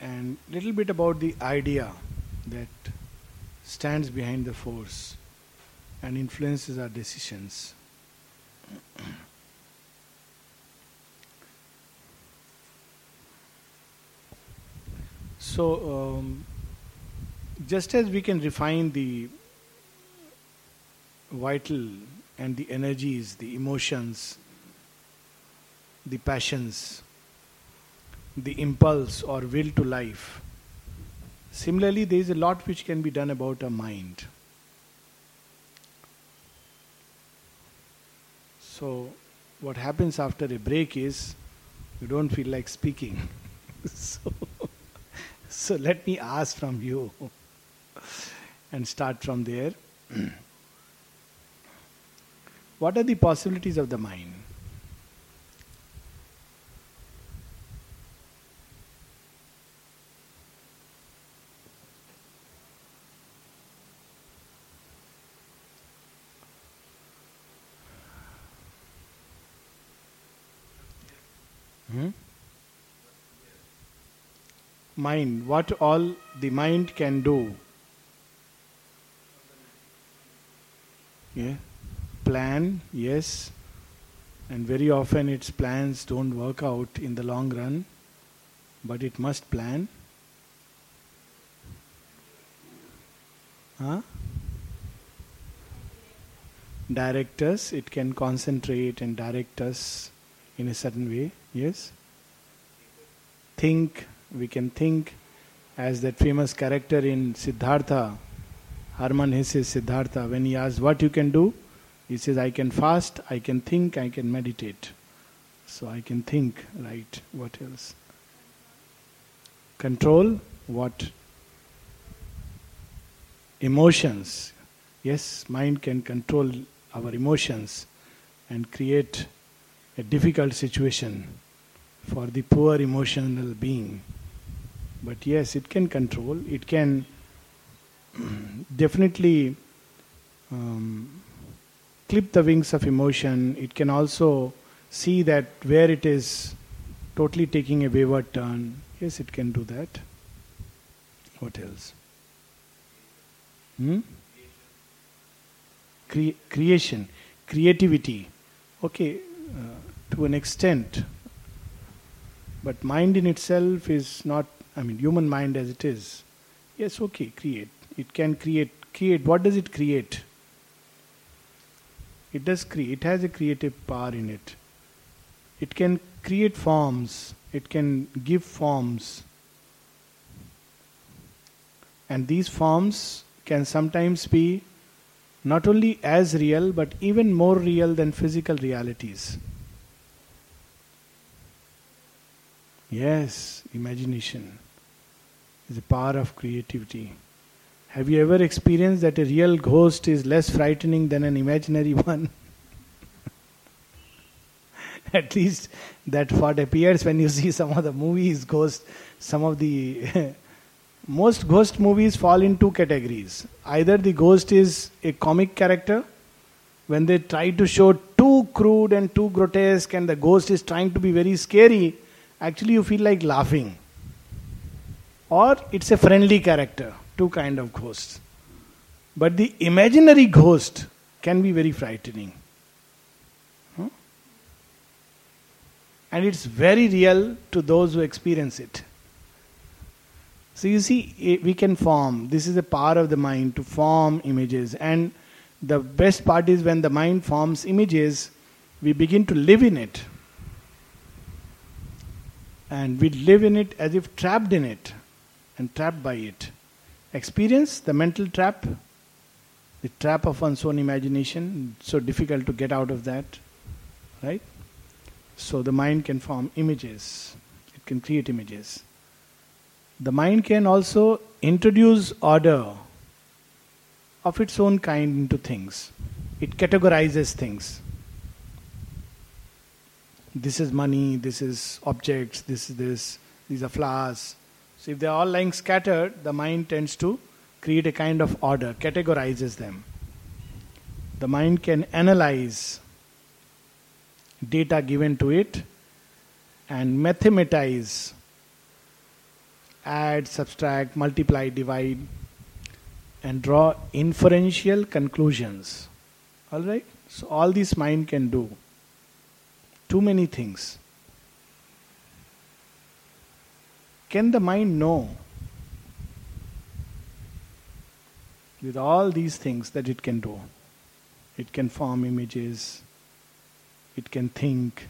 and little bit about the idea that stands behind the force and influences our decisions. So, um, just as we can refine the vital and the energies, the emotions, the passions, the impulse or will to life, similarly, there is a lot which can be done about our mind. So, what happens after a break is you don't feel like speaking. so, so, let me ask from you and start from there. what are the possibilities of the mind? Mind, what all the mind can do. Yeah. Plan, yes. And very often its plans don't work out in the long run, but it must plan. Huh? Direct us, it can concentrate and direct us in a certain way, yes? Think, we can think as that famous character in Siddhartha, Hermann Hesse Siddhartha, when he asks what you can do, he says, I can fast, I can think, I can meditate. So I can think, right? What else? Control what? Emotions. Yes, mind can control our emotions and create a difficult situation for the poor emotional being. But yes, it can control, it can definitely um, clip the wings of emotion. It can also see that where it is totally taking a wayward turn. Yes, it can do that. What else? Hmm? Cre- creation, creativity. Okay, uh, to an extent. But mind in itself is not, I mean, human mind as it is. Yes, okay, create. It can create. Create. What does it create? It does create. It has a creative power in it. It can create forms. It can give forms. And these forms can sometimes be not only as real but even more real than physical realities. Yes, imagination is the power of creativity. Have you ever experienced that a real ghost is less frightening than an imaginary one? At least that what appears when you see some of the movies, ghost, some of the most ghost movies fall in two categories. Either the ghost is a comic character, when they try to show too crude and too grotesque, and the ghost is trying to be very scary, actually you feel like laughing. Or it's a friendly character, two kind of ghosts. But the imaginary ghost can be very frightening. Hmm? And it's very real to those who experience it. So you see, we can form. This is the power of the mind to form images. And the best part is when the mind forms images, we begin to live in it and we live in it as if trapped in it and trapped by it. Experience the mental trap, the trap of one's own imagination, so difficult to get out of that, right? So the mind can form images, it can create images. The mind can also introduce order of its own kind into things, it categorizes things this is money, this is objects, this is this, these are flowers. So if they are all lying scattered, the mind tends to create a kind of order, categorizes them. The mind can analyze data given to it and mathematize add, subtract, multiply, divide, and draw inferential conclusions. All right? So, all this mind can do. Too many things. Can the mind know with all these things that it can do? It can form images, it can think,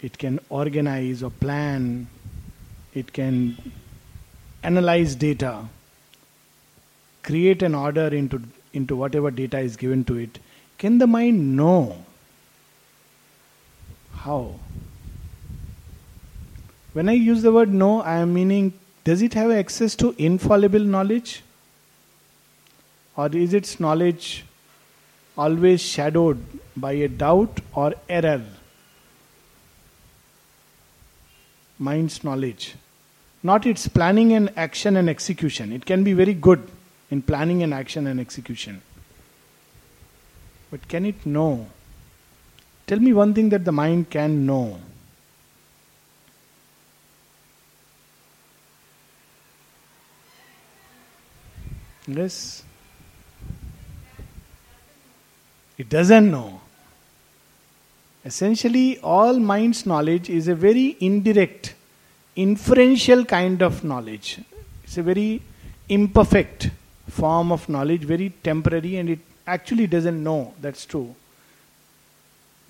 it can organize or plan, it can analyze data, create an order into, into whatever data is given to it. Can the mind know? How? When I use the word know, I am meaning does it have access to infallible knowledge? Or is its knowledge always shadowed by a doubt or error? Mind's knowledge. Not its planning and action and execution. It can be very good in planning and action and execution. But can it know? Tell me one thing that the mind can know. Yes? It doesn't know. Essentially, all mind's knowledge is a very indirect, inferential kind of knowledge. It's a very imperfect form of knowledge, very temporary, and it actually doesn't know that's true.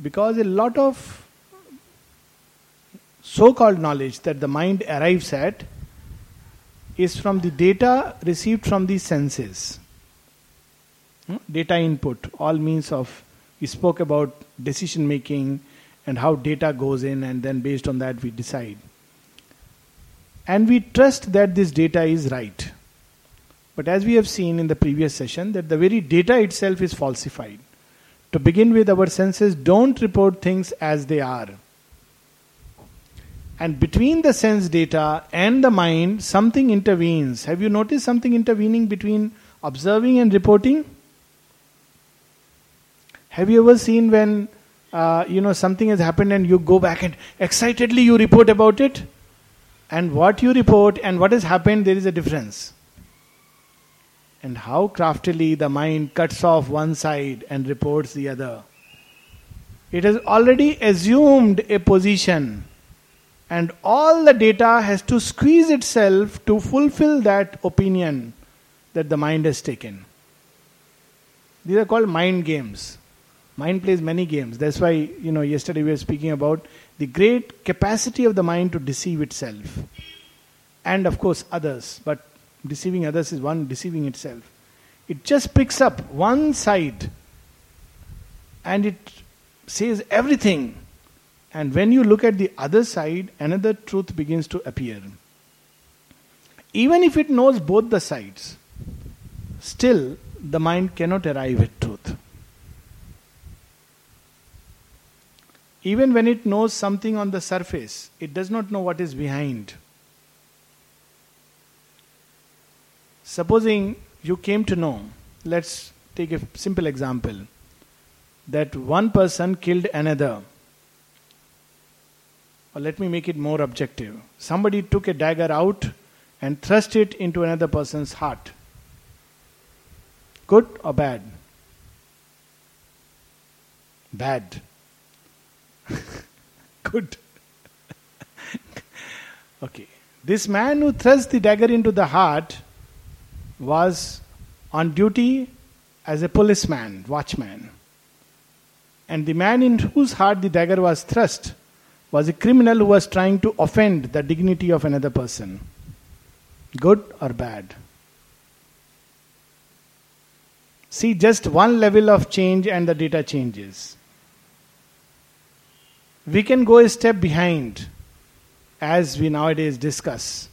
Because a lot of so called knowledge that the mind arrives at is from the data received from the senses. Hmm? Data input, all means of, we spoke about decision making and how data goes in, and then based on that we decide. And we trust that this data is right. But as we have seen in the previous session, that the very data itself is falsified. To begin with, our senses don't report things as they are. And between the sense data and the mind, something intervenes. Have you noticed something intervening between observing and reporting? Have you ever seen when uh, you know something has happened and you go back and excitedly you report about it? And what you report and what has happened, there is a difference and how craftily the mind cuts off one side and reports the other. It has already assumed a position, and all the data has to squeeze itself to fulfill that opinion that the mind has taken. These are called mind games. Mind plays many games. That's why, you know, yesterday we were speaking about the great capacity of the mind to deceive itself. And of course, others. But Deceiving others is one deceiving itself. It just picks up one side and it says everything. And when you look at the other side, another truth begins to appear. Even if it knows both the sides, still the mind cannot arrive at truth. Even when it knows something on the surface, it does not know what is behind. Supposing you came to know, let's take a simple example, that one person killed another. Or let me make it more objective. Somebody took a dagger out and thrust it into another person's heart. Good or bad? Bad. Good. okay. This man who thrust the dagger into the heart was on duty as a policeman, watchman. And the man in whose heart the dagger was thrust was a criminal who was trying to offend the dignity of another person. Good or bad? See, just one level of change and the data changes. We can go a step behind as we nowadays discuss.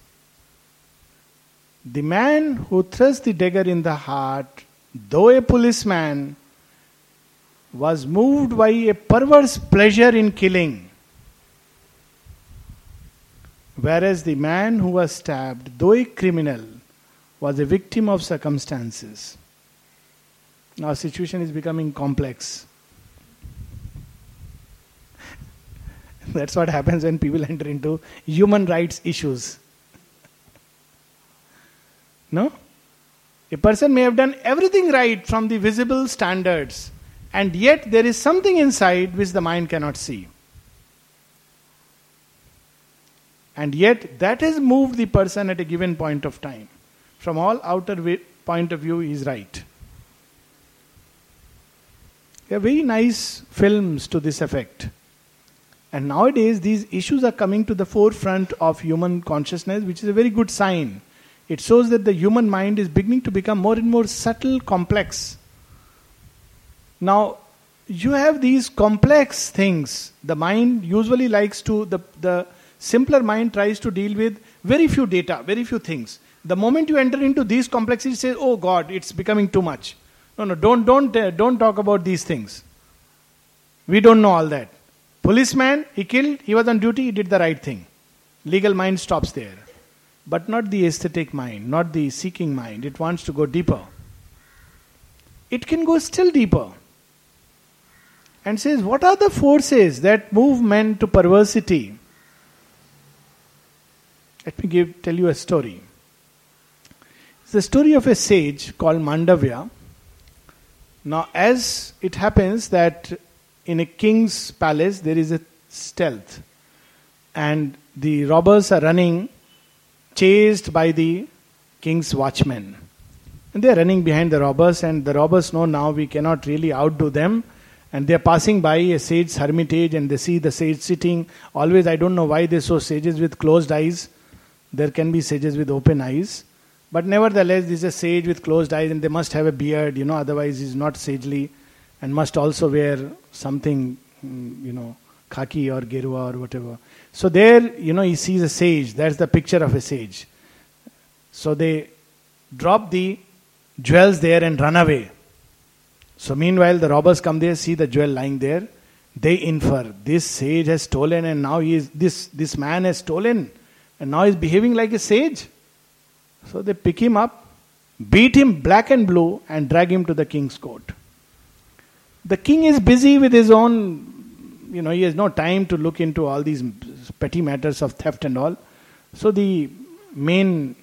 The man who thrust the dagger in the heart, though a policeman, was moved by a perverse pleasure in killing. Whereas the man who was stabbed, though a criminal, was a victim of circumstances. Now, situation is becoming complex. That's what happens when people enter into human rights issues. No? A person may have done everything right from the visible standards, and yet there is something inside which the mind cannot see. And yet that has moved the person at a given point of time. From all outer point of view, he is right. There are very nice films to this effect. And nowadays, these issues are coming to the forefront of human consciousness, which is a very good sign. It shows that the human mind is beginning to become more and more subtle, complex. Now, you have these complex things. The mind usually likes to, the, the simpler mind tries to deal with very few data, very few things. The moment you enter into these complexities, say, oh God, it's becoming too much. No, no, don't, don't, uh, don't talk about these things. We don't know all that. Policeman, he killed, he was on duty, he did the right thing. Legal mind stops there. But not the aesthetic mind, not the seeking mind. It wants to go deeper. It can go still deeper. And says, what are the forces that move men to perversity? Let me give, tell you a story. It's the story of a sage called Mandavya. Now, as it happens that in a king's palace there is a stealth, and the robbers are running, chased by the king's watchmen. And they are running behind the robbers, and the robbers know now we cannot really outdo them. And they are passing by a sage's hermitage, and they see the sage sitting. Always, I don't know why they show sages with closed eyes. There can be sages with open eyes. But nevertheless, this is a sage with closed eyes, and they must have a beard, you know, otherwise, he's not sagely, and must also wear something, mm, you know, khaki or gerua or whatever. So there, you know, he sees a sage. That's the picture of a sage. So they drop the jewels there and run away. So meanwhile, the robbers come there, see the jewel lying there. They infer this sage has stolen, and now he is this this man has stolen, and now he's behaving like a sage. So they pick him up, beat him black and blue, and drag him to the king's court. The king is busy with his own, you know, he has no time to look into all these petty matters of theft and all. So the main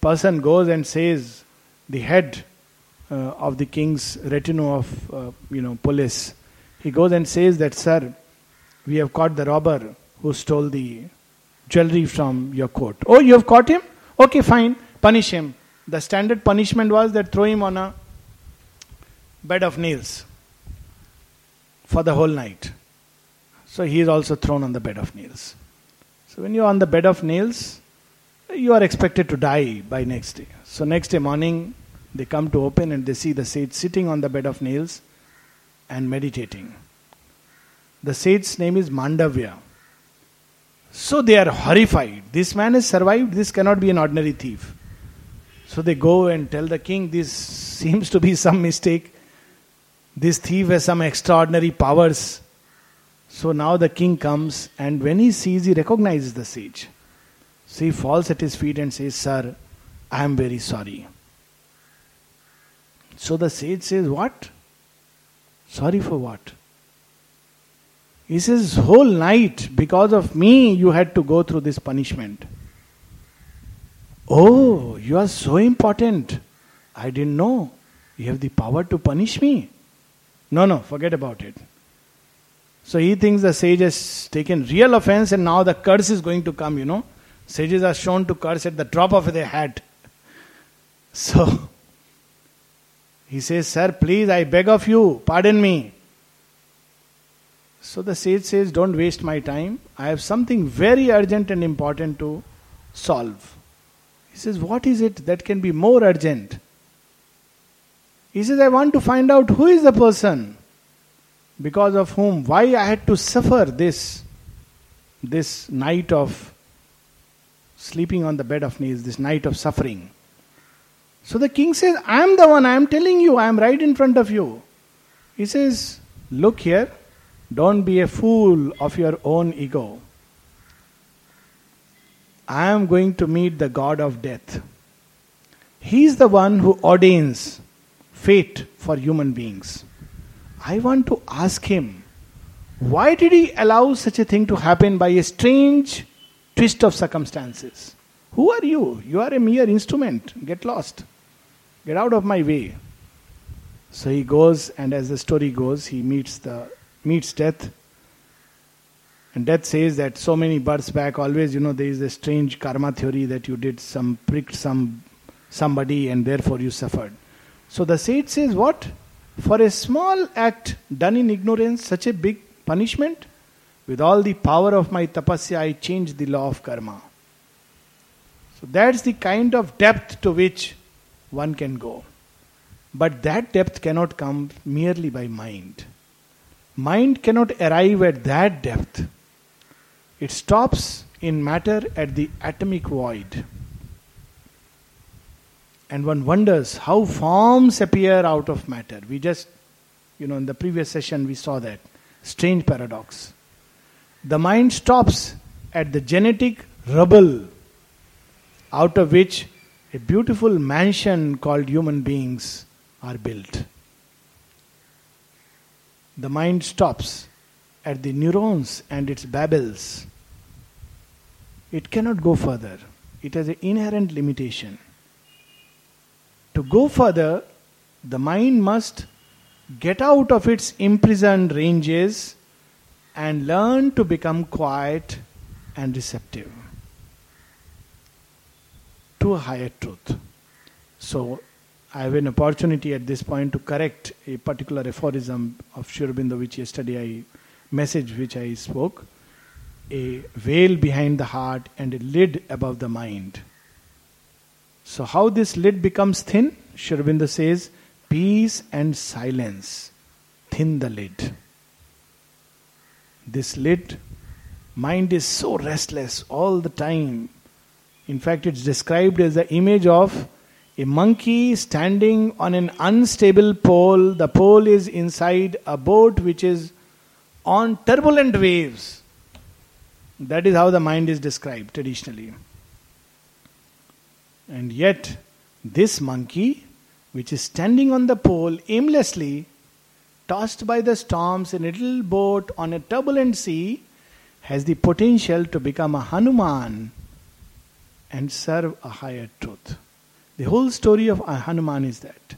person goes and says, the head uh, of the king's retinue of, uh, you know, police, he goes and says that, sir, we have caught the robber who stole the jewelry from your court. Oh, you have caught him? Okay, fine, punish him. The standard punishment was that throw him on a bed of nails for the whole night. So he is also thrown on the bed of nails. So when you are on the bed of nails, you are expected to die by next day. So next day morning, they come to open and they see the sage sitting on the bed of nails and meditating. The sage's name is Mandavya. So they are horrified. This man has survived, this cannot be an ordinary thief. So they go and tell the king, This seems to be some mistake. This thief has some extraordinary powers. So now the king comes, and when he sees, he recognizes the sage. So he falls at his feet and says, Sir, I am very sorry. So the sage says, What? Sorry for what? He says, Whole night, because of me, you had to go through this punishment. Oh, you are so important. I didn't know. You have the power to punish me. No, no, forget about it. So he thinks the sage has taken real offense and now the curse is going to come, you know. Sages are shown to curse at the drop of their hat. So he says, Sir, please, I beg of you, pardon me. So the sage says, Don't waste my time. I have something very urgent and important to solve. He says, What is it that can be more urgent? He says, I want to find out who is the person because of whom, why I had to suffer this, this night of sleeping on the bed of nails, this night of suffering. So the king says, I am the one, I am telling you, I am right in front of you. He says, Look here, don't be a fool of your own ego. I am going to meet the God of death. He is the one who ordains fate for human beings. I want to ask him, why did he allow such a thing to happen by a strange twist of circumstances? Who are you? You are a mere instrument. Get lost. Get out of my way. So he goes, and as the story goes, he meets the meets death. And death says that so many births back, always, you know, there is a strange karma theory that you did some pricked some somebody and therefore you suffered. So the sage says, What? For a small act done in ignorance, such a big punishment? With all the power of my tapasya, I change the law of karma. So that's the kind of depth to which one can go. But that depth cannot come merely by mind. Mind cannot arrive at that depth. It stops in matter at the atomic void. And one wonders how forms appear out of matter. We just, you know, in the previous session we saw that. Strange paradox. The mind stops at the genetic rubble out of which a beautiful mansion called human beings are built. The mind stops at the neurons and its babbles. It cannot go further. It has an inherent limitation. To go further, the mind must get out of its imprisoned ranges and learn to become quiet and receptive to a higher truth. So, I have an opportunity at this point to correct a particular aphorism of Sri Aurobindo, which yesterday I message which I spoke. A veil behind the heart and a lid above the mind. So, how this lid becomes thin? Aurobindo says, peace and silence thin the lid. This lid, mind is so restless all the time. In fact, it's described as the image of a monkey standing on an unstable pole. The pole is inside a boat which is on turbulent waves. That is how the mind is described traditionally. And yet, this monkey, which is standing on the pole aimlessly, tossed by the storms in a little boat on a turbulent sea, has the potential to become a Hanuman and serve a higher truth. The whole story of Hanuman is that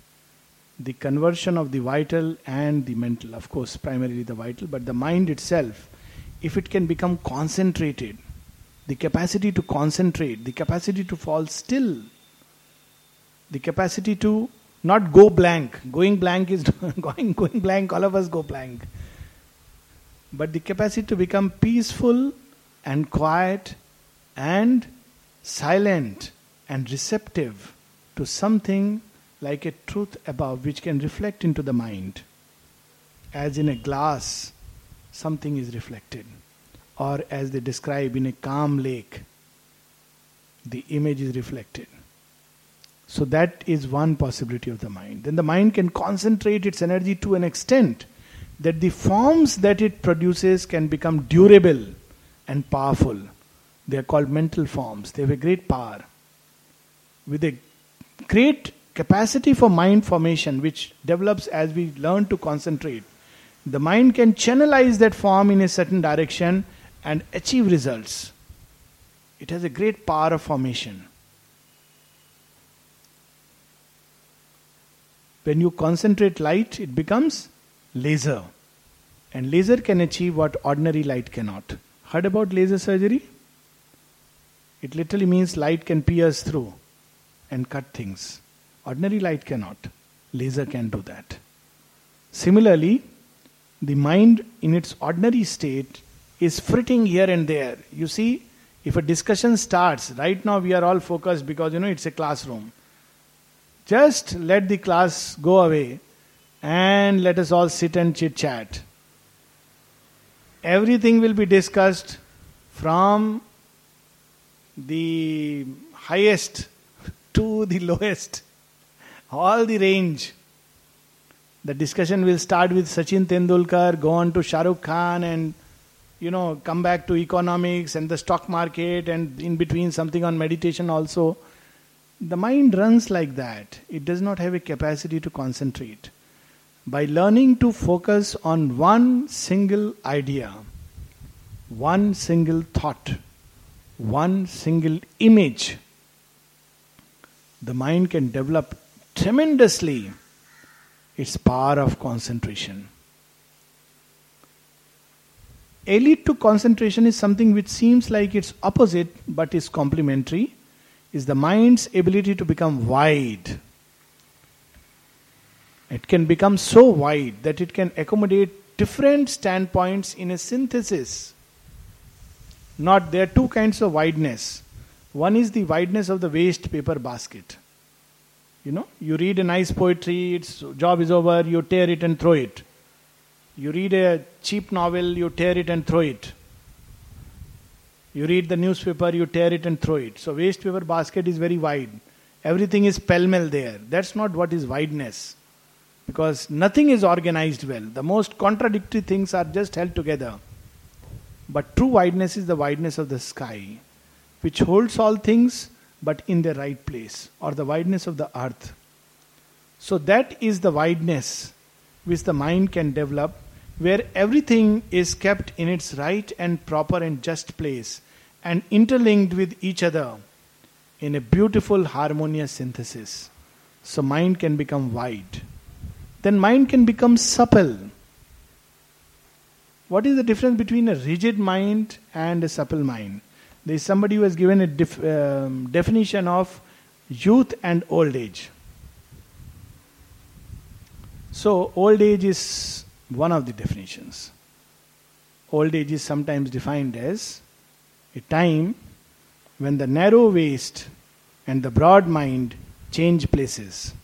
the conversion of the vital and the mental, of course, primarily the vital, but the mind itself, if it can become concentrated, the capacity to concentrate, the capacity to fall still, the capacity to not go blank. Going blank is going going blank, all of us go blank. But the capacity to become peaceful and quiet and silent and receptive to something like a truth above which can reflect into the mind. As in a glass, something is reflected. Or as they describe in a calm lake, the image is reflected. So that is one possibility of the mind. Then the mind can concentrate its energy to an extent that the forms that it produces can become durable and powerful. They are called mental forms. They have a great power. With a great capacity for mind formation, which develops as we learn to concentrate, the mind can channelize that form in a certain direction and achieve results. It has a great power of formation. When you concentrate light, it becomes laser. And laser can achieve what ordinary light cannot. Heard about laser surgery? It literally means light can pierce through and cut things. Ordinary light cannot. Laser can do that. Similarly, the mind in its ordinary state is fritting here and there. You see, if a discussion starts, right now we are all focused because you know it's a classroom. Just let the class go away and let us all sit and chit chat. Everything will be discussed from the highest to the lowest, all the range. The discussion will start with Sachin Tendulkar, go on to Shah Rukh Khan, and you know, come back to economics and the stock market, and in between something on meditation also. The mind runs like that. It does not have a capacity to concentrate. By learning to focus on one single idea, one single thought, one single image, the mind can develop tremendously its power of concentration. Elite to concentration is something which seems like it's opposite but is complementary, is the mind's ability to become wide. It can become so wide that it can accommodate different standpoints in a synthesis. Not there are two kinds of wideness. One is the wideness of the waste paper basket. You know, you read a nice poetry, its job is over, you tear it and throw it. You read a cheap novel, you tear it and throw it. You read the newspaper, you tear it and throw it. So, waste paper basket is very wide. Everything is pell mell there. That's not what is wideness. Because nothing is organized well. The most contradictory things are just held together. But true wideness is the wideness of the sky, which holds all things but in the right place, or the wideness of the earth. So, that is the wideness which the mind can develop where everything is kept in its right and proper and just place and interlinked with each other in a beautiful harmonious synthesis. So mind can become wide. Then mind can become supple. What is the difference between a rigid mind and a supple mind? There is somebody who has given a def, um, definition of youth and old age. So, old age is one of the definitions. Old age is sometimes defined as a time when the narrow waist and the broad mind change places.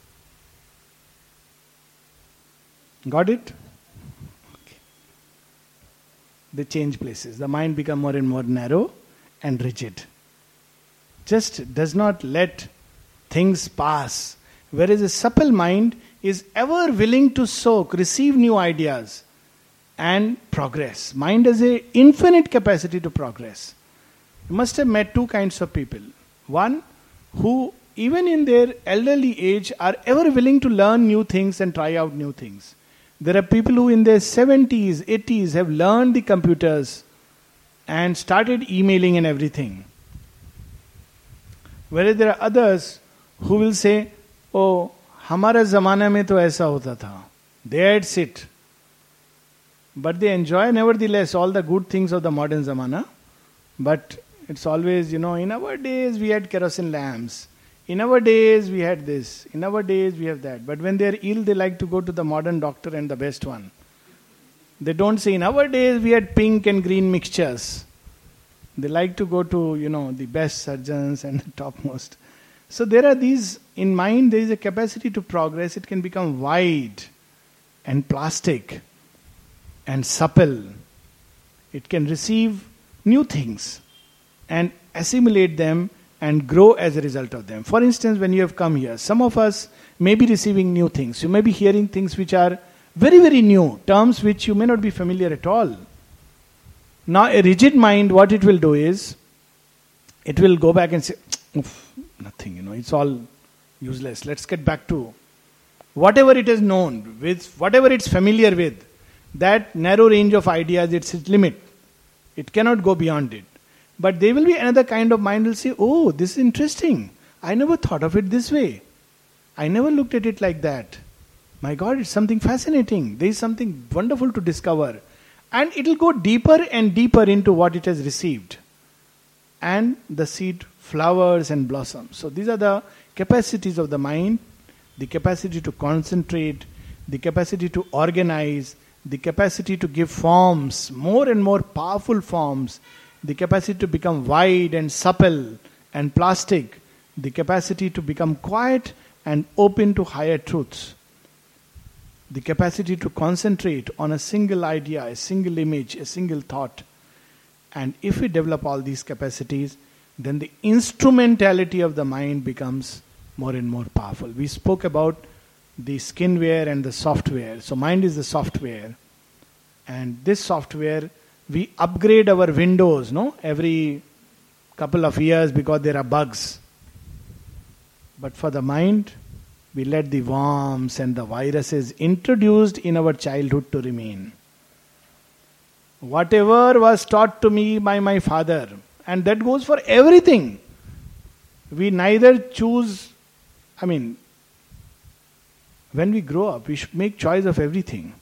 Got it? Okay. They change places. The mind become more and more narrow and rigid. Just does not let things pass. Whereas a supple mind is ever willing to soak, receive new ideas, and progress. Mind has a infinite capacity to progress. You must have met two kinds of people. One who, even in their elderly age, are ever willing to learn new things and try out new things. There are people who, in their 70s, 80s, have learned the computers and started emailing and everything. Whereas there are others who will say, Oh, हमारे ज़माने में तो ऐसा होता था they sit but they enjoy never the less all the good things of the modern जमाना but it's always, you know, in our days we had kerosene lamps. In our days we had this. In our days we have that. But when they're ill, they like to go to the modern doctor and the best one. They don't say, in our days we had pink and green mixtures. They like to go to, you know, the best surgeons and the topmost. So there are these, in mind, there is a capacity to progress. It can become wide and plastic and supple. It can receive new things and assimilate them and grow as a result of them. For instance, when you have come here, some of us may be receiving new things. You may be hearing things which are very, very new, terms which you may not be familiar at all. Now, a rigid mind, what it will do is, it will go back and say, nothing, you know, it's all useless. Let's get back to whatever it is known, with whatever it's familiar with, that narrow range of ideas, it's its limit. It cannot go beyond it. But there will be another kind of mind will say, Oh, this is interesting. I never thought of it this way. I never looked at it like that. My God, it's something fascinating. There is something wonderful to discover. And it will go deeper and deeper into what it has received. And the seed flowers and blossoms. So these are the capacities of the mind the capacity to concentrate, the capacity to organize, the capacity to give forms, more and more powerful forms, the capacity to become wide and supple and plastic, the capacity to become quiet and open to higher truths, the capacity to concentrate on a single idea, a single image, a single thought. And if we develop all these capacities, then the instrumentality of the mind becomes more and more powerful. We spoke about the skinware and the software. So, mind is the software. And this software, we upgrade our windows, no? Every couple of years because there are bugs. But for the mind, we let the worms and the viruses introduced in our childhood to remain. Whatever was taught to me by my father, and that goes for everything. We neither choose I mean, when we grow up, we should make choice of everything,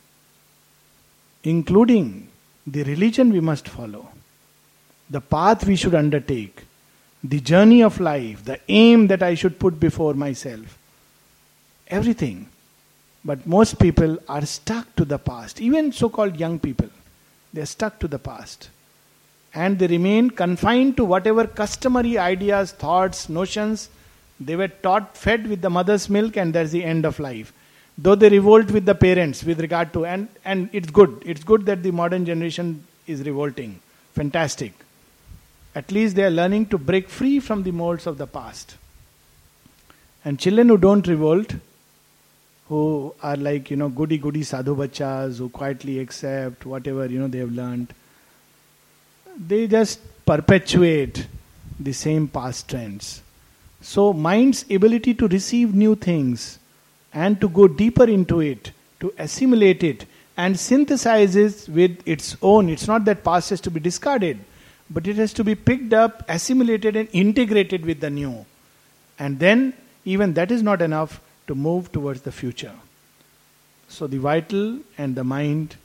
including the religion we must follow, the path we should undertake, the journey of life, the aim that I should put before myself. Everything. But most people are stuck to the past, even so called young people. They are stuck to the past. And they remain confined to whatever customary ideas, thoughts, notions they were taught, fed with the mother's milk, and that's the end of life. Though they revolt with the parents with regard to, and, and it's good. It's good that the modern generation is revolting. Fantastic. At least they are learning to break free from the molds of the past. And children who don't revolt, who are like, you know, goody goody sadhu bachas, who quietly accept whatever, you know, they have learned, they just perpetuate the same past trends. So, mind's ability to receive new things and to go deeper into it, to assimilate it, and synthesize it with its own. It's not that past has to be discarded but it has to be picked up, assimilated, and integrated with the new. And then, even that is not enough to move towards the future. So, the vital and the mind,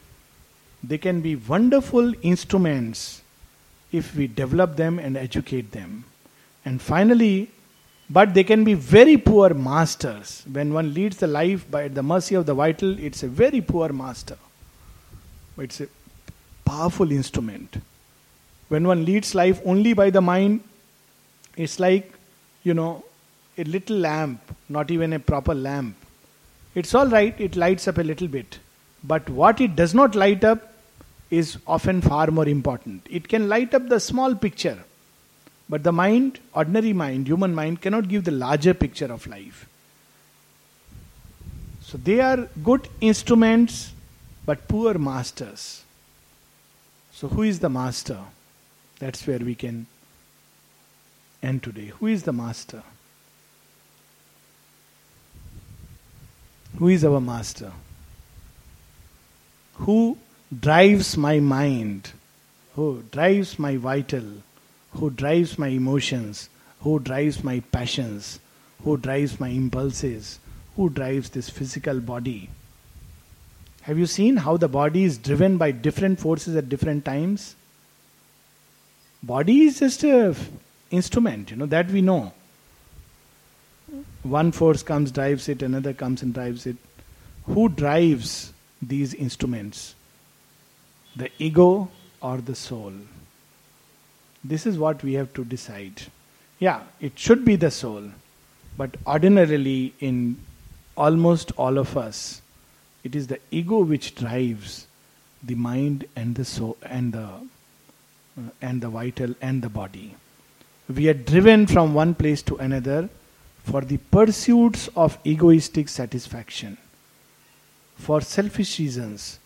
they can be wonderful instruments if we develop them and educate them. And finally, but they can be very poor masters. When one leads the life by the mercy of the vital, it's a very poor master. It's a powerful instrument. When one leads life only by the mind, it's like, you know, a little lamp, not even a proper lamp. It's all right, it lights up a little bit. But what it does not light up is often far more important. It can light up the small picture, but the mind, ordinary mind, human mind, cannot give the larger picture of life. So they are good instruments, but poor masters. So, who is the master? That's where we can end today. Who is the master? Who is our master? Who drives my mind? Who drives my vital? Who drives my emotions? Who drives my passions? Who drives my impulses? Who drives this physical body? Have you seen how the body is driven by different forces at different times? Body is just a instrument, you know, that we know. One force comes, drives it, another comes and drives it. Who drives these instruments? The ego or the soul? This is what we have to decide. Yeah, it should be the soul, but ordinarily, in almost all of us, it is the ego which drives the mind and the soul and the uh, and the vital and the body. We are driven from one place to another for the pursuits of egoistic satisfaction, for selfish reasons,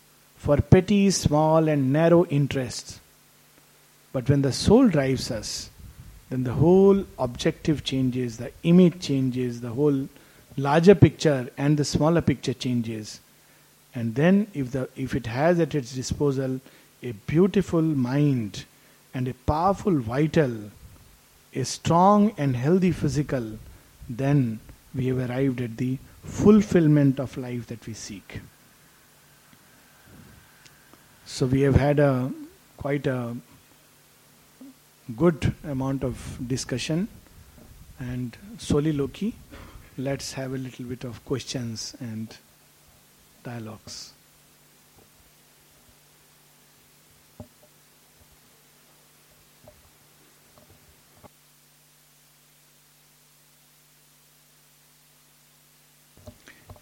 for petty, small, and narrow interests. But when the soul drives us, then the whole objective changes, the image changes, the whole larger picture and the smaller picture changes. And then, if, the, if it has at its disposal a beautiful mind, and a powerful vital, a strong and healthy physical, then we have arrived at the fulfillment of life that we seek. So we have had a quite a good amount of discussion and soliloquy. Let's have a little bit of questions and dialogues.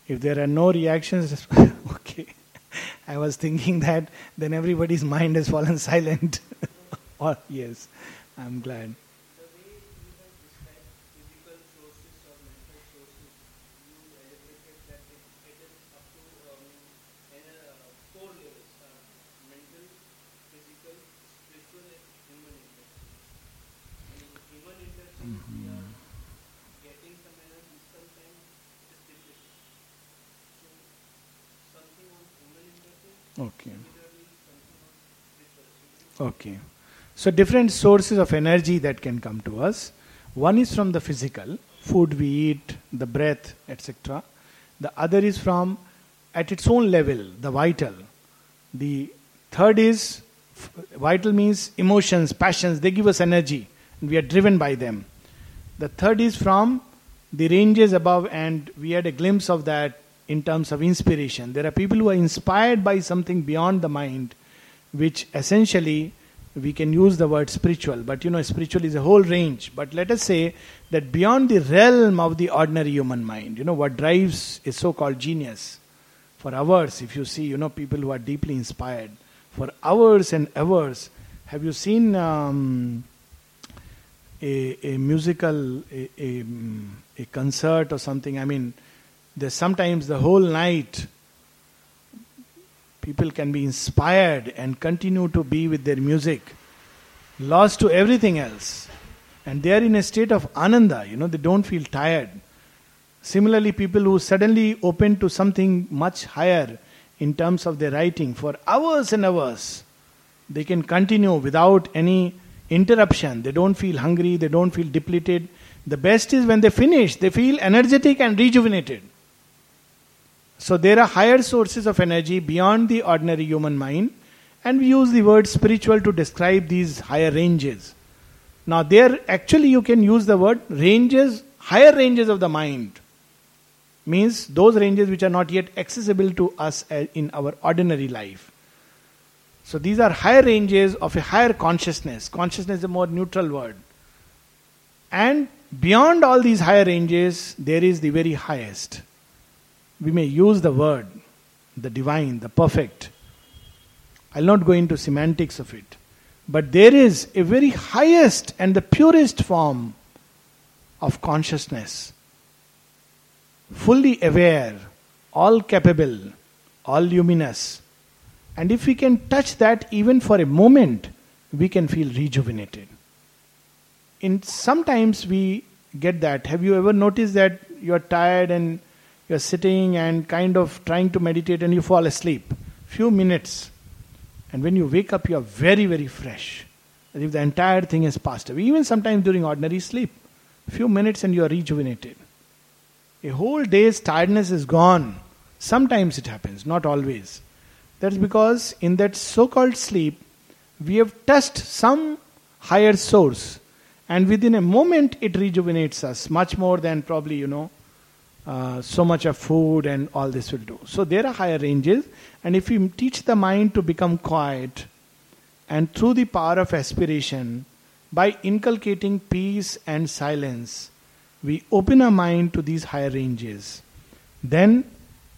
If there are no reactions, okay. I was thinking that then everybody's mind has fallen silent. or oh, yes, I'm glad. Okay. Okay. So, different sources of energy that can come to us. One is from the physical food we eat, the breath, etc. The other is from at its own level, the vital. The third is vital means emotions, passions, they give us energy and we are driven by them. The third is from the ranges above, and we had a glimpse of that in terms of inspiration. There are people who are inspired by something beyond the mind, which essentially we can use the word spiritual, but you know, spiritual is a whole range. But let us say that beyond the realm of the ordinary human mind, you know, what drives a so called genius for hours, if you see, you know, people who are deeply inspired for hours and hours. Have you seen um, a, a musical, a, a, a concert or something? I mean, there's sometimes the whole night people can be inspired and continue to be with their music, lost to everything else. And they are in a state of ananda, you know, they don't feel tired. Similarly, people who suddenly open to something much higher in terms of their writing for hours and hours, they can continue without any interruption. They don't feel hungry, they don't feel depleted. The best is when they finish, they feel energetic and rejuvenated. So there are higher sources of energy beyond the ordinary human mind, and we use the word spiritual to describe these higher ranges. Now, there actually you can use the word ranges, higher ranges of the mind. Means those ranges which are not yet accessible to us uh, in our ordinary life. So these are higher ranges of a higher consciousness. Consciousness is a more neutral word. And beyond all these higher ranges, there is the very highest we may use the word, the divine, the perfect. I'll not go into semantics of it. But there is a very highest and the purest form of consciousness, fully aware, all capable, all luminous. And if we can touch that even for a moment, we can feel rejuvenated. In sometimes we get that. Have you ever noticed that you're tired and you're sitting and kind of trying to meditate and you fall asleep. Few minutes. And when you wake up, you are very, very fresh. As if the entire thing has passed away. Even sometimes during ordinary sleep. Few minutes and you are rejuvenated. A whole day's tiredness is gone. Sometimes it happens, not always. That's because in that so called sleep, we have touched some higher source. And within a moment, it rejuvenates us much more than probably, you know, uh, so much of food and all this will do. So there are higher ranges, and if we teach the mind to become quiet, and through the power of aspiration, by inculcating peace and silence, we open our mind to these higher ranges. Then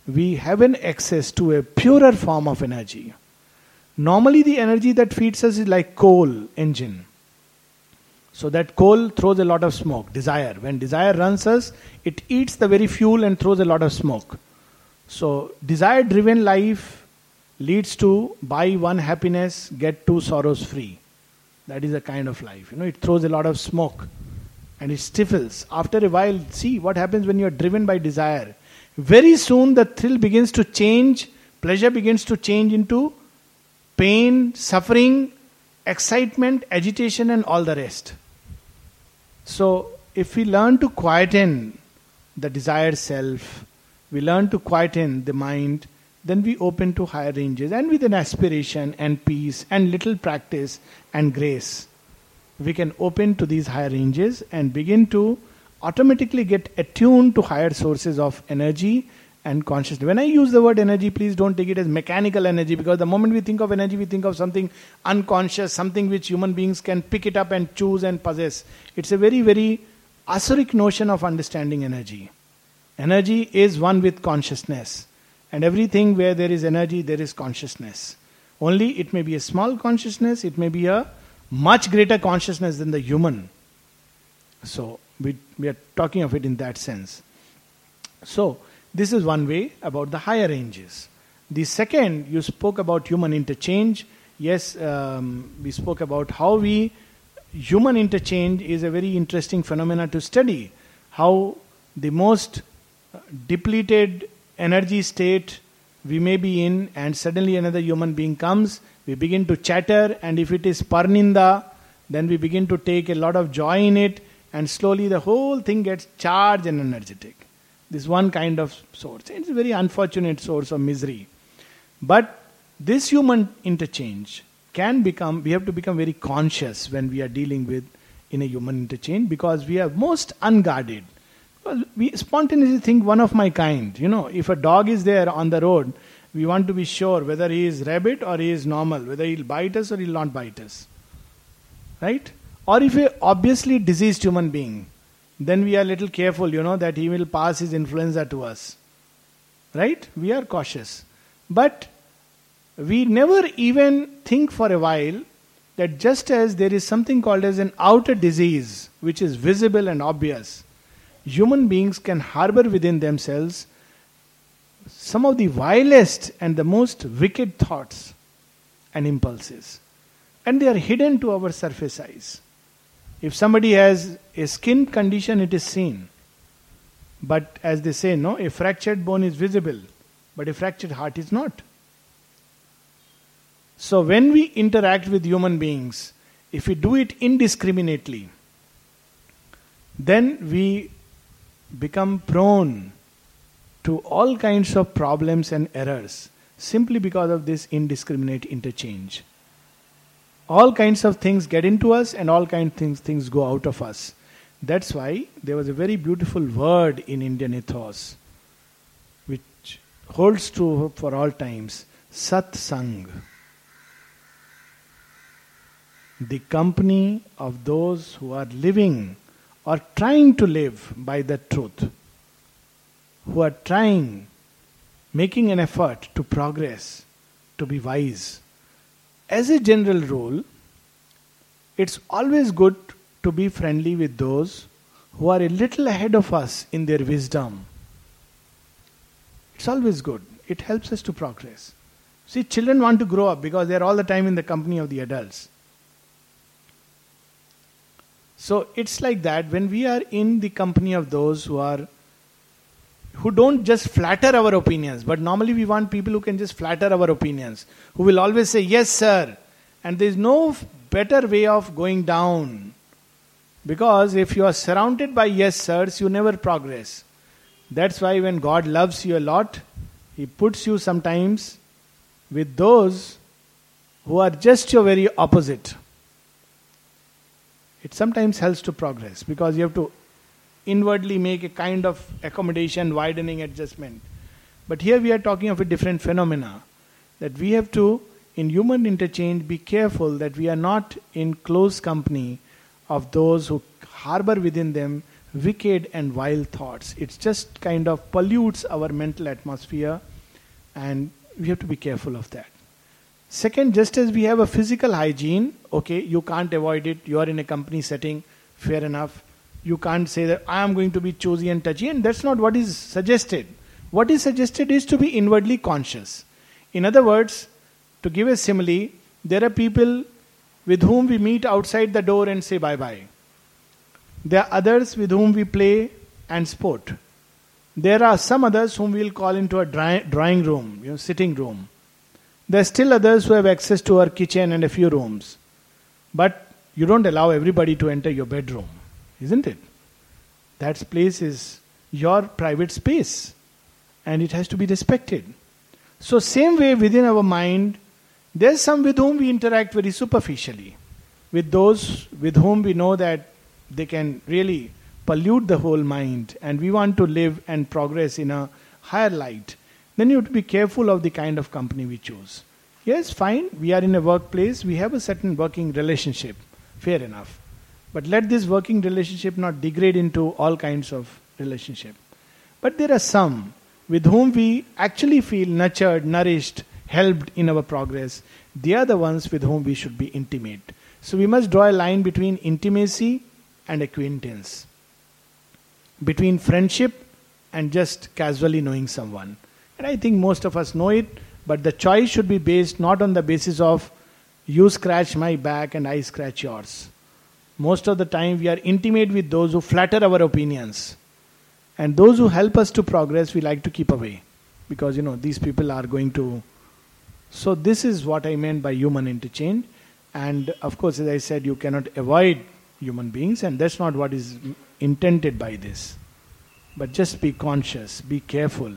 we have an access to a purer form of energy. Normally, the energy that feeds us is like coal engine. So that coal throws a lot of smoke, desire. When desire runs us, it eats the very fuel and throws a lot of smoke. So desire driven life leads to buy one happiness, get two sorrows free. That is a kind of life. You know, it throws a lot of smoke and it stifles. After a while, see what happens when you are driven by desire. Very soon the thrill begins to change, pleasure begins to change into pain, suffering, excitement, agitation, and all the rest. So, if we learn to quieten the desired self, we learn to quieten the mind, then we open to higher ranges. And with an aspiration and peace and little practice and grace, we can open to these higher ranges and begin to automatically get attuned to higher sources of energy and consciousness. When I use the word energy, please don't take it as mechanical energy because the moment we think of energy, we think of something unconscious, something which human beings can pick it up and choose and possess. It's a very, very asuric notion of understanding energy. Energy is one with consciousness. And everything where there is energy, there is consciousness. Only it may be a small consciousness, it may be a much greater consciousness than the human. So, we, we are talking of it in that sense. So, this is one way about the higher ranges. The second, you spoke about human interchange. Yes, um, we spoke about how we human interchange is a very interesting phenomena to study. How the most uh, depleted energy state we may be in, and suddenly another human being comes, we begin to chatter, and if it is parninda, then we begin to take a lot of joy in it, and slowly the whole thing gets charged and energetic. This one kind of source. It's a very unfortunate source of misery. But this human interchange can become, we have to become very conscious when we are dealing with in a human interchange because we are most unguarded. We spontaneously think one of my kind. You know, if a dog is there on the road, we want to be sure whether he is rabbit or he is normal, whether he'll bite us or he'll not bite us. Right? Or if a obviously diseased human being, then we are little careful, you know, that he will pass his influenza to us. Right? We are cautious. But we never even think for a while that just as there is something called as an outer disease, which is visible and obvious, human beings can harbor within themselves some of the vilest and the most wicked thoughts and impulses. And they are hidden to our surface eyes. If somebody has a skin condition, it is seen. But as they say, no, a fractured bone is visible, but a fractured heart is not. So when we interact with human beings, if we do it indiscriminately, then we become prone to all kinds of problems and errors simply because of this indiscriminate interchange all kinds of things get into us and all kinds of things, things go out of us. That's why there was a very beautiful word in Indian ethos which holds true for all times Sat satsang. The company of those who are living or trying to live by the truth, who are trying, making an effort to progress, to be wise as a general rule, it's always good to be friendly with those who are a little ahead of us in their wisdom. It's always good. It helps us to progress. See, children want to grow up because they're all the time in the company of the adults. So it's like that when we are in the company of those who are who don't just flatter our opinions, but normally we want people who can just flatter our opinions, who will always say, Yes, sir. And there is no better way of going down. Because if you are surrounded by yes, sirs, you never progress. That's why when God loves you a lot, He puts you sometimes with those who are just your very opposite. It sometimes helps to progress because you have to inwardly make a kind of accommodation, widening adjustment. But here we are talking of a different phenomena that we have to, in human interchange, be careful that we are not in close company of those who harbor within them wicked and vile thoughts. It just kind of pollutes our mental atmosphere, and we have to be careful of that. Second, just as we have a physical hygiene, okay, you can't avoid it, you are in a company setting, fair enough. You can't say that I am going to be choosy and touchy, and that's not what is suggested. What is suggested is to be inwardly conscious. In other words, to give a simile, there are people with whom we meet outside the door and say bye bye. There are others with whom we play and sport. There are some others whom we will call into a drawing room, you know, sitting room. There are still others who have access to our kitchen and a few rooms. But you don't allow everybody to enter your bedroom isn't it? That place is your private space and it has to be respected. So, same way within our mind, there's some with whom we interact very superficially, with those with whom we know that they can really pollute the whole mind and we want to live and progress in a higher light. Then you have to be careful of the kind of company we choose. Yes, fine, we are in a workplace, we have a certain working relationship, fair enough. But let this working relationship not degrade into all kinds of relationship. But there are some with whom we actually feel nurtured, nourished, helped in our progress. They are the ones with whom we should be intimate. So we must draw a line between intimacy and acquaintance, between friendship and just casually knowing someone. And I think most of us know it, but the choice should be based not on the basis of you scratch my back and I scratch yours. Most of the time, we are intimate with those who flatter our opinions. And those who help us to progress, we like to keep away. Because, you know, these people are going to. So, this is what I meant by human interchange. And of course, as I said, you cannot avoid human beings, and that's not what is intended by this. But just be conscious, be careful.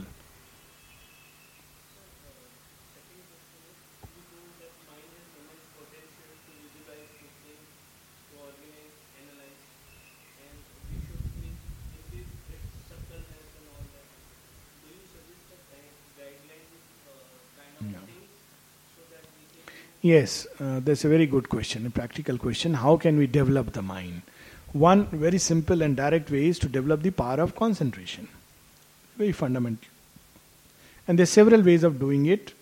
Yes, uh, that's a very good question, a practical question. How can we develop the mind? One very simple and direct way is to develop the power of concentration. Very fundamental. And there's several ways of doing it.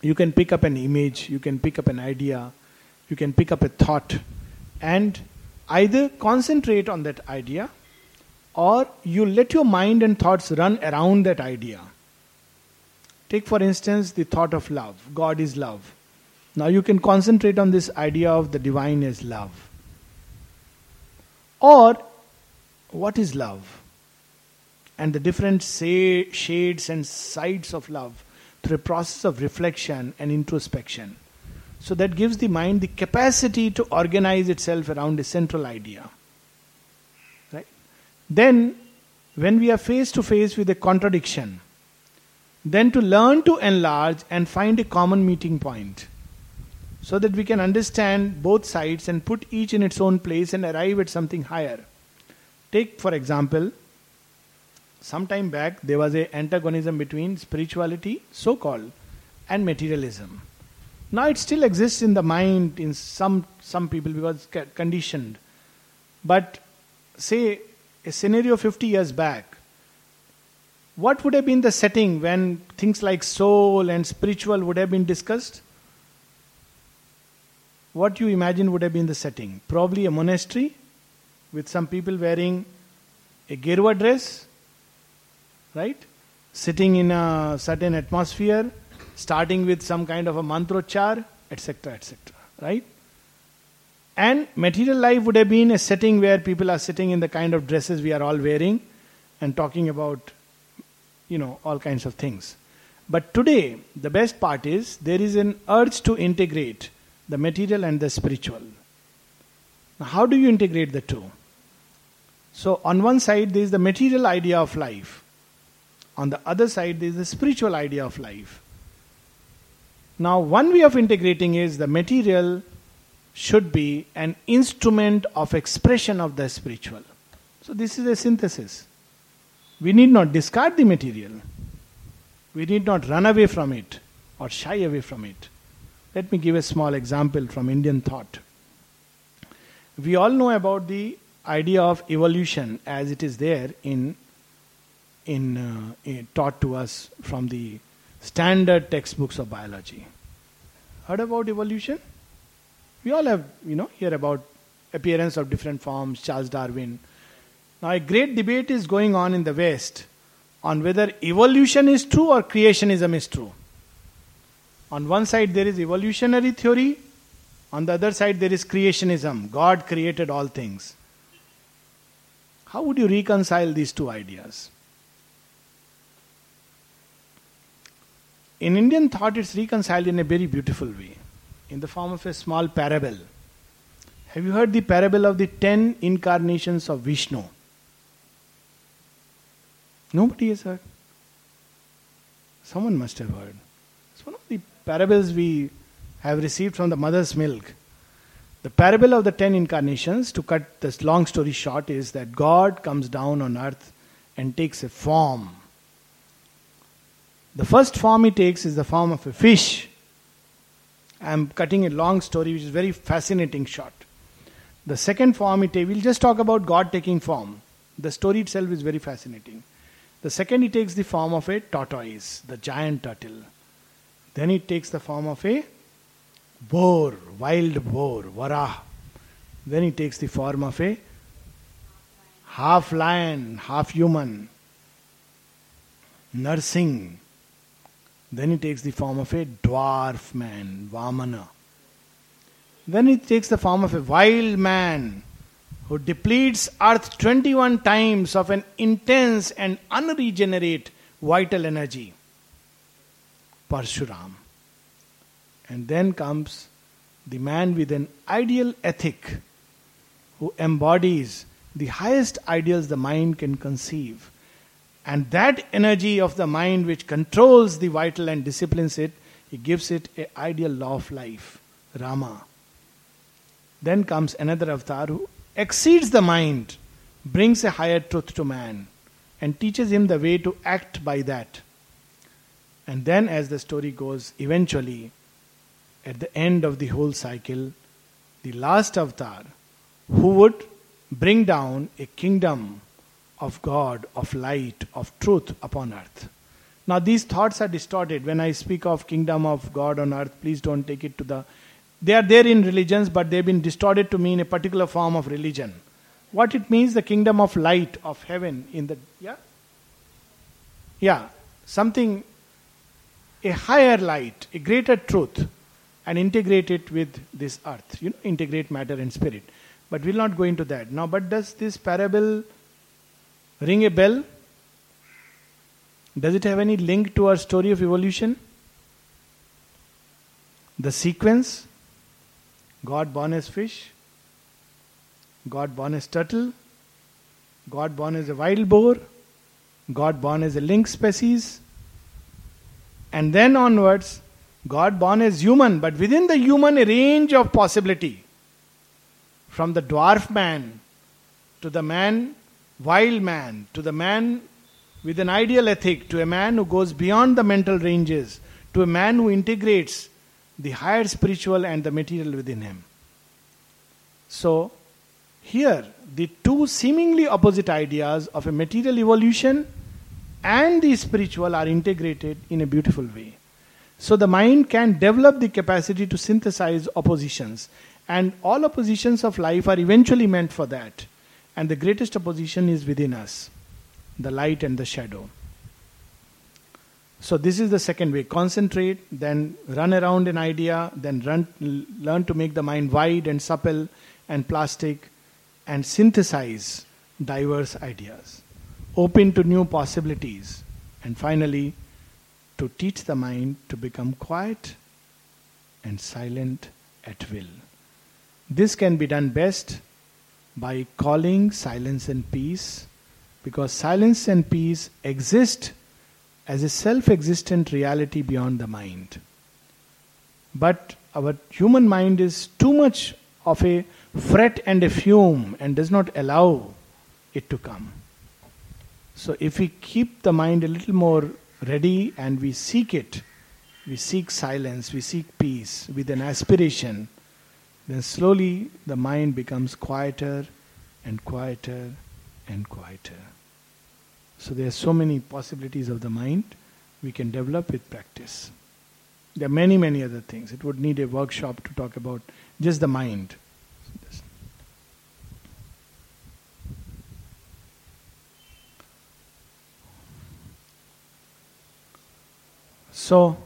You can pick up an image, you can pick up an idea, you can pick up a thought, and either concentrate on that idea or you let your mind and thoughts run around that idea. Take, for instance, the thought of love God is love now you can concentrate on this idea of the divine as love. Or, what is love? And the different say, shades and sides of love through a process of reflection and introspection. So that gives the mind the capacity to organize itself around a central idea. Right? Then, when we are face to face with a contradiction, then to learn to enlarge and find a common meeting point so that we can understand both sides and put each in its own place and arrive at something higher. Take, for example, some time back there was a antagonism between spirituality, so called, and materialism. Now it still exists in the mind in some some people because conditioned. But say a scenario 50 years back, what would have been the setting when things like soul and spiritual would have been discussed? What you imagine would have been the setting? Probably a monastery with some people wearing a Gerwa dress, right? Sitting in a certain atmosphere, starting with some kind of a mantrochar, etc., etc., right? And material life would have been a setting where people are sitting in the kind of dresses we are all wearing and talking about, you know, all kinds of things. But today, the best part is there is an urge to integrate the material and the spiritual. Now, how do you integrate the two? So, on one side, there is the material idea of life, on the other side, there is the spiritual idea of life. Now, one way of integrating is the material should be an instrument of expression of the spiritual. So, this is a synthesis. We need not discard the material, we need not run away from it or shy away from it. Let me give a small example from Indian thought. We all know about the idea of evolution as it is there in, in, uh, in taught to us from the standard textbooks of biology. Heard about evolution? We all have, you know, hear about appearance of different forms, Charles Darwin. Now, a great debate is going on in the West on whether evolution is true or creationism is true. On one side, there is evolutionary theory, on the other side, there is creationism. God created all things. How would you reconcile these two ideas? In Indian thought, it's reconciled in a very beautiful way, in the form of a small parable. Have you heard the parable of the ten incarnations of Vishnu? Nobody has heard. Someone must have heard. It's one of the parables we have received from the mother's milk. The parable of the ten incarnations, to cut this long story short, is that God comes down on earth and takes a form. The first form he takes is the form of a fish. I am cutting a long story, which is very fascinating short. The second form he takes, we'll just talk about God taking form. The story itself is very fascinating. The second he takes the form of a tortoise, the giant turtle. Then it takes the form of a boar, wild boar, varah. Then it takes the form of a half lion, half human, Narsingh. Then it takes the form of a dwarf man, Vamana. Then it takes the form of a wild man who depletes earth 21 times of an intense and unregenerate vital energy. Parshuram. And then comes the man with an ideal ethic who embodies the highest ideals the mind can conceive. And that energy of the mind which controls the vital and disciplines it, he gives it an ideal law of life, Rama. Then comes another avatar who exceeds the mind, brings a higher truth to man, and teaches him the way to act by that. And then, as the story goes, eventually, at the end of the whole cycle, the last avatar, who would bring down a kingdom of God, of light, of truth upon earth. Now, these thoughts are distorted. When I speak of kingdom of God on earth, please don't take it to the. They are there in religions, but they've been distorted to mean a particular form of religion. What it means, the kingdom of light, of heaven, in the. Yeah? Yeah, something, a higher light, a greater truth, and integrate it with this earth. You know, integrate matter and spirit. But we'll not go into that. Now, but does this parable ring a bell? Does it have any link to our story of evolution? The sequence God born as fish, God born as turtle, God born as a wild boar, God born as a lynx species, and then onwards, God born as human, but within the human, range of possibility. From the dwarf man to the man, wild man, to the man with an ideal ethic, to a man who goes beyond the mental ranges, to a man who integrates the higher spiritual and the material within him. So, here, the two seemingly opposite ideas of a material evolution and the spiritual are integrated in a beautiful way. So, the mind can develop the capacity to synthesize oppositions, and all oppositions of life are eventually meant for that. And the greatest opposition is within us the light and the shadow. So, this is the second way concentrate, then run around an idea, then run, learn to make the mind wide and supple and plastic, and synthesize diverse ideas. Open to new possibilities, and finally, to teach the mind to become quiet and silent at will. This can be done best by calling silence and peace because silence and peace exist as a self existent reality beyond the mind. But our human mind is too much of a fret and a fume and does not allow it to come. So, if we keep the mind a little more ready and we seek it, we seek silence, we seek peace with an aspiration, then slowly the mind becomes quieter and quieter and quieter. So there are so many possibilities of the mind we can develop with practice. There are many, many other things. It would need a workshop to talk about just the mind. So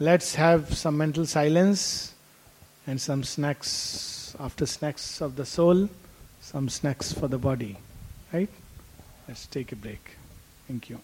let's have some mental silence and some snacks after snacks of the soul, some snacks for the body. Right? Let's take a break. Thank you.